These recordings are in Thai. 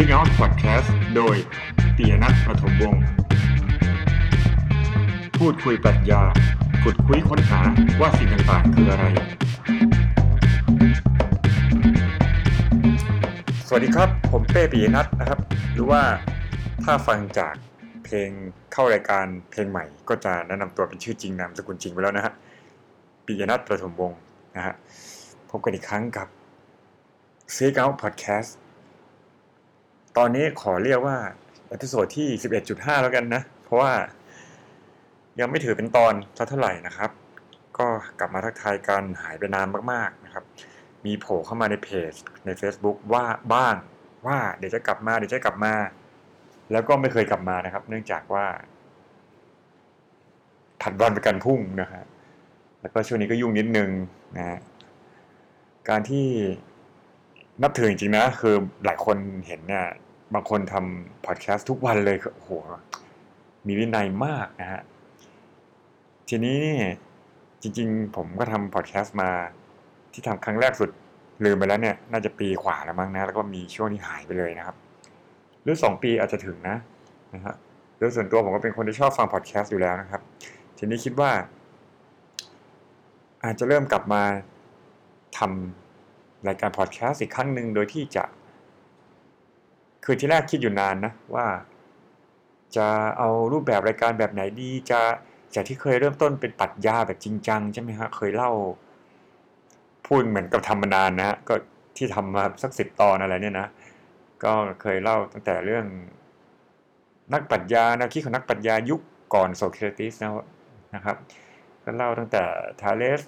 Speak Out Podcast โดยปียนัทประถมวงศ์พูดคุยปรัชญาขุดคุยค้นหาว่าสิ่งต่างๆคืออะไร สวัสดีครับ ผมเป้ปียนัทนะครับ หรือว่าถ้าฟังจากเพลงเข้ารายการเพลงใหม่ ก็จะแนะนำตัวเป็นชื่อจริงนามสกุลจริงไปแล้วนะฮะปียนัทประถมวงศ์นะฮะพบกันอีกครั้งกับ Speak Out Podcast ตอนนี้ขอเรียกว่า episode ที่ 11.5 แล้วกันนะ เพราะว่ายังไม่ถือเป็นตอนเท่าไหร่นะครับ ก็กลับมาทักทายกันหายไปนานมากๆนะครับ มีโผล่เข้ามาในเพจใน Facebook ว่าบ้างว่าเดี๋ยวจะกลับมาเดี๋ยวจะกลับมา แล้วก็ไม่เคยกลับมานะครับ เนื่องจากว่า ผัดวันประกันพุ่งนะฮะแล้วก็ช่วงนี้ก็ยุ่งนิดนึงนะฮะการที่นับถือจริงๆนะ คือหลายคนเห็นเนี่ย บางคนทำพอดแคสต์ทุกวันเลยโอ้โหมีวินัยมากนะฮะ ทีนี้นี่จริง ๆ ผมก็ทำพอดแคสต์มาที่ทำครั้งแรกสุดลืมไปแล้วเนี่ย น่าจะปีขวาแล้วมั้งนะ แล้วก็มีช่วงที่หายไปเลยนะครับ หรือสองปีอาจจะถึงนะนะฮะโดยส่วนตัวผมก็เป็นคนที่ชอบฟังพอดแคสต์อยู่แล้วนะครับ ทีนี้คิดว่า อาจจะเริ่มกลับมาทำรายการพอดแคสต์อีกครั้งหนึ่งโดยที่จะ คือที่แรกคิดอยู่นานนะว่า จะเอารูปแบบรายการแบบไหนดีจะจากที่เคยเริ่มต้นเป็นปรัชญาแบบจริงจังใช่ไหมฮะเคยเล่า พูดเหมือนกับทำมานานนะฮะก็ที่ทำมาสักสิบตอนอะไรเนี่ยนะก็เคยเล่าตั้งแต่เรื่อง นักปรัชญาแนวคิดของนักปรัชญายุคก่อนโซเครติสนะครับก็เล่าตั้งแต่ทาเลส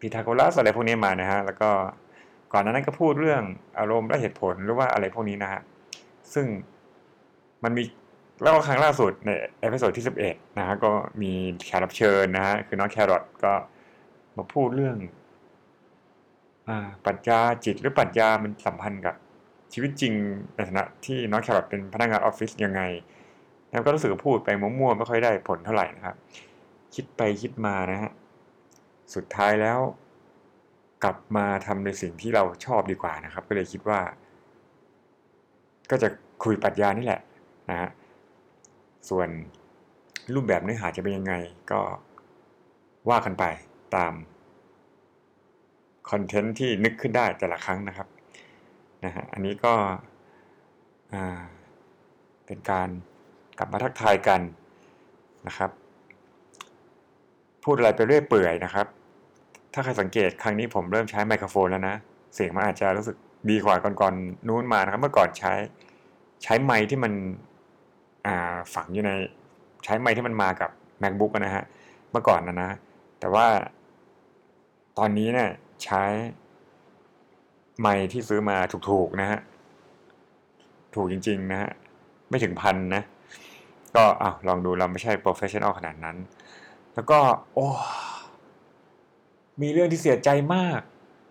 พีทาโกรัสอะไรพวกนี้มานะฮะแล้วก็ก่อนหน้านั้นก็พูดเรื่องอารมณ์และเหตุผลหรือว่าอะไรพวกนี้นะฮะ ซึ่งมันมีแล้วก็ครั้งล่าสุดใน episode ที่ 11 นะฮะก็มีแขกรับเชิญนะฮะคือน้องแครอทก็มาพูดเรื่องอปรัชญาจิตหรือปรัชญามันสัมพันธ์กับชีวิตจริงในฐานะที่น้องแครอทเป็นพนักงานออฟฟิศยังไง แล้วก็รู้สึกพูดไปมั่วๆไม่ค่อยได้ผลเท่าไหร่นะครับ คิดไปคิดมานะฮะสุดท้ายแล้ว กลับมาทำในสิ่งที่เราชอบดีกว่านะครับ ก็เลยคิดว่า ก็จะคุยปรัชญานี่แหละนะฮะส่วนรูปแบบเนื้อหาจะเป็นยังไงก็ว่ากันไปตามคอนเทนต์ที่นึกขึ้นได้แต่ละครั้งนะครับนะฮะอันนี้ก็เป็นการกลับมาทักทายกันนะครับ พูดอะไรไปเรื่อยเปื่อยนะครับ ถ้าใครสังเกตครั้งนี้ผมเริ่มใช้ไมโครโฟนแล้วนะ เสียงมันอาจจะรู้สึก ดีกว่าก่อนๆนู้นมานะครับ เมื่อก่อนใช้ใช้ไมค์ที่มันฝังอยู่ในใช้ไมค์ที่มันมากับ macbook นะฮะเมื่อก่อนนะนะ แต่ว่าตอนนี้เนี่ยใช้ไมค์ที่ซื้อมาถูกๆนะฮะถูกจริง ๆ นะฮะไม่ถึงพันนะ ก็อ้าวลองดูเราไม่ใช่ professional ขนาดนั้น แล้วก็ โอ้ มีเรื่องที่เสียใจมาก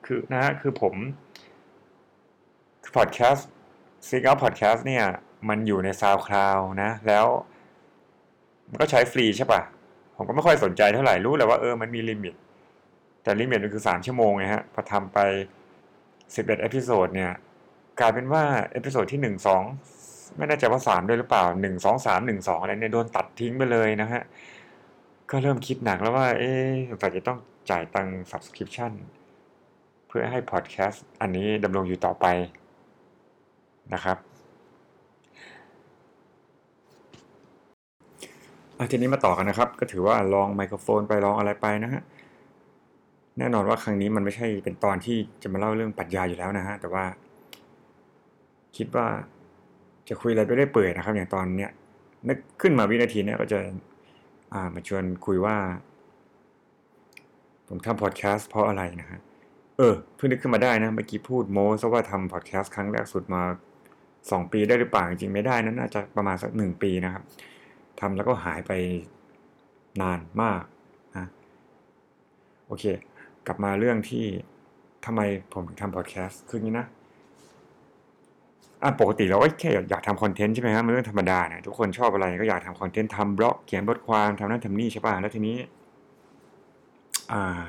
คือนะฮะคือผม พอดแคสต์ Speak Out Podcast เนี่ย มันอยู่ใน SoundCloud นะ แล้ว มันก็ใช้ฟรีใช่ปะผมก็ไม่ค่อยสนใจเท่าไหร่รู้แหละว่าเออมันมี limit แต่ limit มันคือ 3 ชั่วโมงไงฮะ พอทำไป 11 episode เนี่ย กลายเป็นว่า episode ที่ 1 2 ไม่แน่ใจว่า 3 ด้วยหรือเปล่า 1 2 3 1 2 อะไรเนี่ย โดนตัดทิ้งไปเลยนะฮะ ก็เริ่มคิดหนักแล้วว่า เอ๊ะจะต้องจ่ายตังค์ subscription เพื่อให้พอดแคสต์อันนี้ดำรงอยู่ต่อไป นะครับทีนี้มาต่อกันนะครับ ก็ถือว่าลองไมโครโฟนไปลองอะไรไปนะฮะแน่นอนว่าครั้งนี้มันไม่ใช่เป็นตอนที่จะมาเล่าเรื่องปรัชญาอยู่แล้วนะฮะแต่ว่า คิดว่าจะคุยอะไรไปได้เปื่อยนะครับ อย่างตอนเนี้ยนึกขึ้นมาวินาทีเนี้ยก็จะอ่ามาชวนคุยว่า ผมทำพอดแคสต์เพราะอะไรนะฮะเออเพิ่งนึกขึ้นมาได้นะเมื่อกี้พูดโม้ซะว่าทำพอดแคสต์ครั้งแรกสุดมา สองปีได้หรือเปล่าจริงไม่ได้นะน่าจะประมาณสักหนึ่งปีนะครับทำแล้วก็หายไปนานมากนะโอเค กลับมาเรื่องที่ทำไมผมถึงทำพอดแคสต์คือนี้นะอะปกติเราก็แค่อยากทำ content ใช่ไหมฮะมันเรื่องธรรมดาเนี่ยทุกคนชอบอะไรก็อยากทำ content ทำบล็อกเขียนบทความทำนั่นทำนี่ใช่ป่ะแล้วทีนี้ อ่า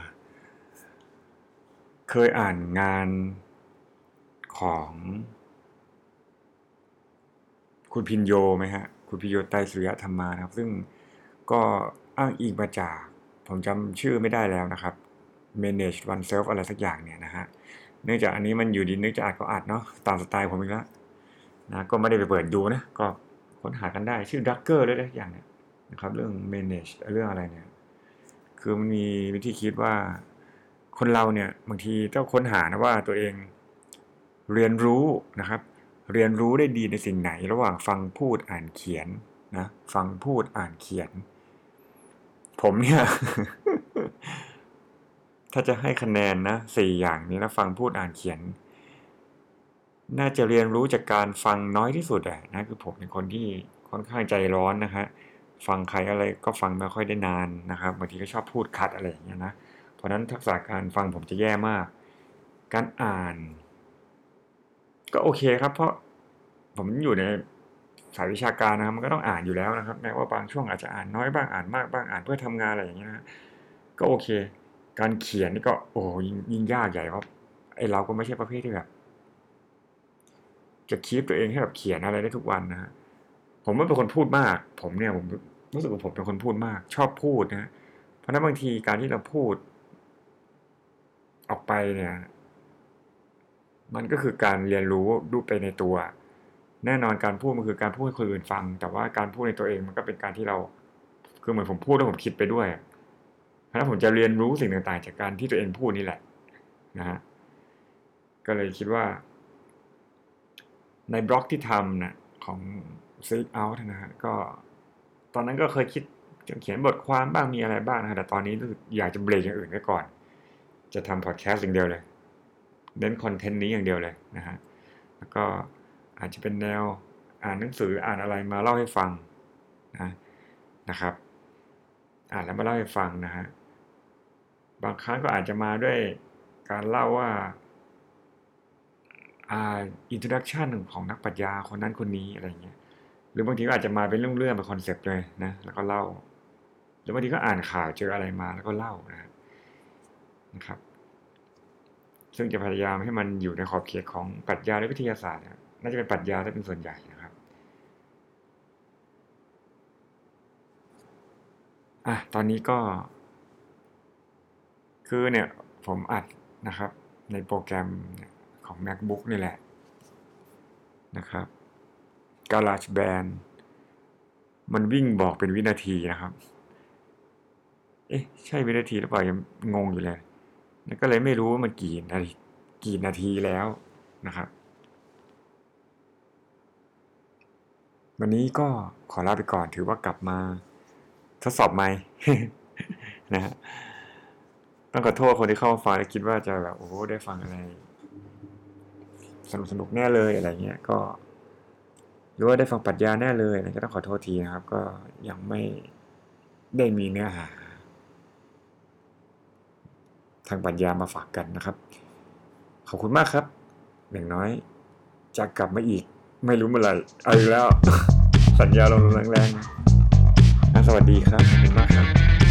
เคยอ่านงานของ คุณพินโยไหมฮะ คุณพินโยไตสุริยธรรมานะครับ ซึ่งก็อ้างอิงมาจาก ผมจำชื่อไม่ได้แล้วนะครับ manage oneself อะไรสักอย่างเนี่ยนะฮะ เนื่องจากอันนี้มันอยู่ดีนึกจะอ่านก็อ่านเนาะตามสไตล์ผมอีกแล้วนะก็ไม่ได้ไปเปิดดูนะ ก็ค้นหากันได้ชื่อดักเกอร์ด้วยนะอย่างเนี่ยนะครับเรื่อง manage เรื่องอะไรเนี่ย คือมันมีวิธีคิดว่าคนเราเนี่ยบางทีต้องค้นหานะว่าตัวเองเรียนรู้นะครับ เรียนรู้ได้ดีในสิ่งไหนระหว่างฟังพูดอ่านเขียนนะฟังพูดอ่านเขียน ผมเนี่ย ถ้าจะให้คะแนนนะสี่อย่างนี้แล้วฟังพูดอ่านเขียน น่าจะเรียนรู้จากการฟังน้อยที่สุดอะนะคือผมเป็นคนที่ค่อนข้างใจร้อนนะฮะฟังใครอะไรก็ฟังไม่ค่อยได้นานนะครับบางทีก็ชอบพูดคัดอะไรอย่างเงี้ยนะเพราะนั้นทักษะการฟังผมจะแย่มาก การอ่าน ก็โอเคครับ เพราะผมอยู่ในสายวิชาการนะครับ มันก็ต้องอ่านอยู่แล้วนะครับ แม้ว่าบางช่วงอาจจะอ่านน้อยบ้างอ่านมากบ้างอ่านเพื่อทำงานอะไรอย่างเงี้ยนะก็โอเค การเขียนนี่ก็ โอ้ยิงยิ่งยากใหญ่เพราะไอเราก็ไม่ใช่ประเภทที่แบบจะคีบตัวเองให้แบบเขียนอะไรได้ทุกวันนะฮะผมไม่เป็นคนพูดมาก ผมเนี่ยผมรู้สึกว่าผมเป็นคนพูดมาก ชอบพูดนะ เพราะนั้นบางทีการที่เราพูด ออกไปเนี่ย มันก็คือการเรียนรู้ดูไปในตัว แน่นอนการพูดมันคือการพูดให้คนอื่นฟัง แต่ว่าการพูดในตัวเองมันก็เป็นการที่เรา คือเหมือนผมพูดแล้วผมคิดไปด้วยเพราะนั้นผมจะเรียนรู้สิ่งต่างๆ จากการที่ตัวเองพูดนี่แหละนะฮะก็เลยคิดว่า ในบล็อกที่ทำนะของ Seek Out นะฮะก็ตอนนั้นก็เคยคิดจะเขียนบทความบ้างมีอะไรบ้างนะแต่ตอนนี้รู้สึกอยากจะเบรกอย่างอื่นไว้ก่อน จะทำพอดแคสต์อย่างเดียวเลย เน้นคอนเทนต์นี้อย่างเดียวเลยนะฮะแล้วก็อาจจะเป็นแนวอ่านหนังสืออ่านอะไรมาเล่าให้ฟังนะนะครับ อ่านแล้วมาเล่าให้ฟังนะฮะบางครั้งก็อาจจะมาด้วยการเล่าว่าอ่า introduction ของนักปรัชญาคนนั้นคนนี้อะไรเงี้ยหรือบางทีก็อาจจะมาเป็นเรื่องๆเป็น concept เลยนะแล้วก็เล่า หรือบางทีก็อ่านข่าวเจออะไรมาแล้วก็เล่านะนะครับ ซึ่งจะพยายามให้มันอยู่ในขอบเขตของปรัชญาและวิทยาศาสตร์น่าจะเป็นปรัชญาที่เป็นส่วนใหญ่นะครับอะตอนนี้ก็ คือเนี่ยผมอัดนะครับ ในโปรแกรมของ macbook นี่แหละนะครับ GarageBand มันวิ่งบอกเป็นวินาทีนะครับ เอ๊ะ ใช่วินาทีหรือเปล่ายังงงอยู่เลย ก็เลยไม่รู้ว่ามันกี่นาทีกี่นาทีแล้วนะครับ วันนี้ก็ขอลาไปก่อนถือว่ากลับมาทดสอบไหมนะฮะต้องขอโทษคนที่เข้ามาฟังแล้วคิดว่าจะแบบโอ้ได้ฟังอะไร สนุกสนุกแน่เลยอะไรเงี้ยก็ หรือว่าได้ฟังปรัชญาแน่เลยนะก็ต้องขอโทษทีนะครับ ก็ยังไม่ได้มีเนื้อหา ทางปรัชญามาฝากกันนะครับ ขอบคุณมากครับ อย่างน้อยจะกลับมาอีก ไม่รู้เมื่อไหร่เอาอีกแล้ว สัญญาลงแรงๆสวัสดีครับขอบคุณมากครับ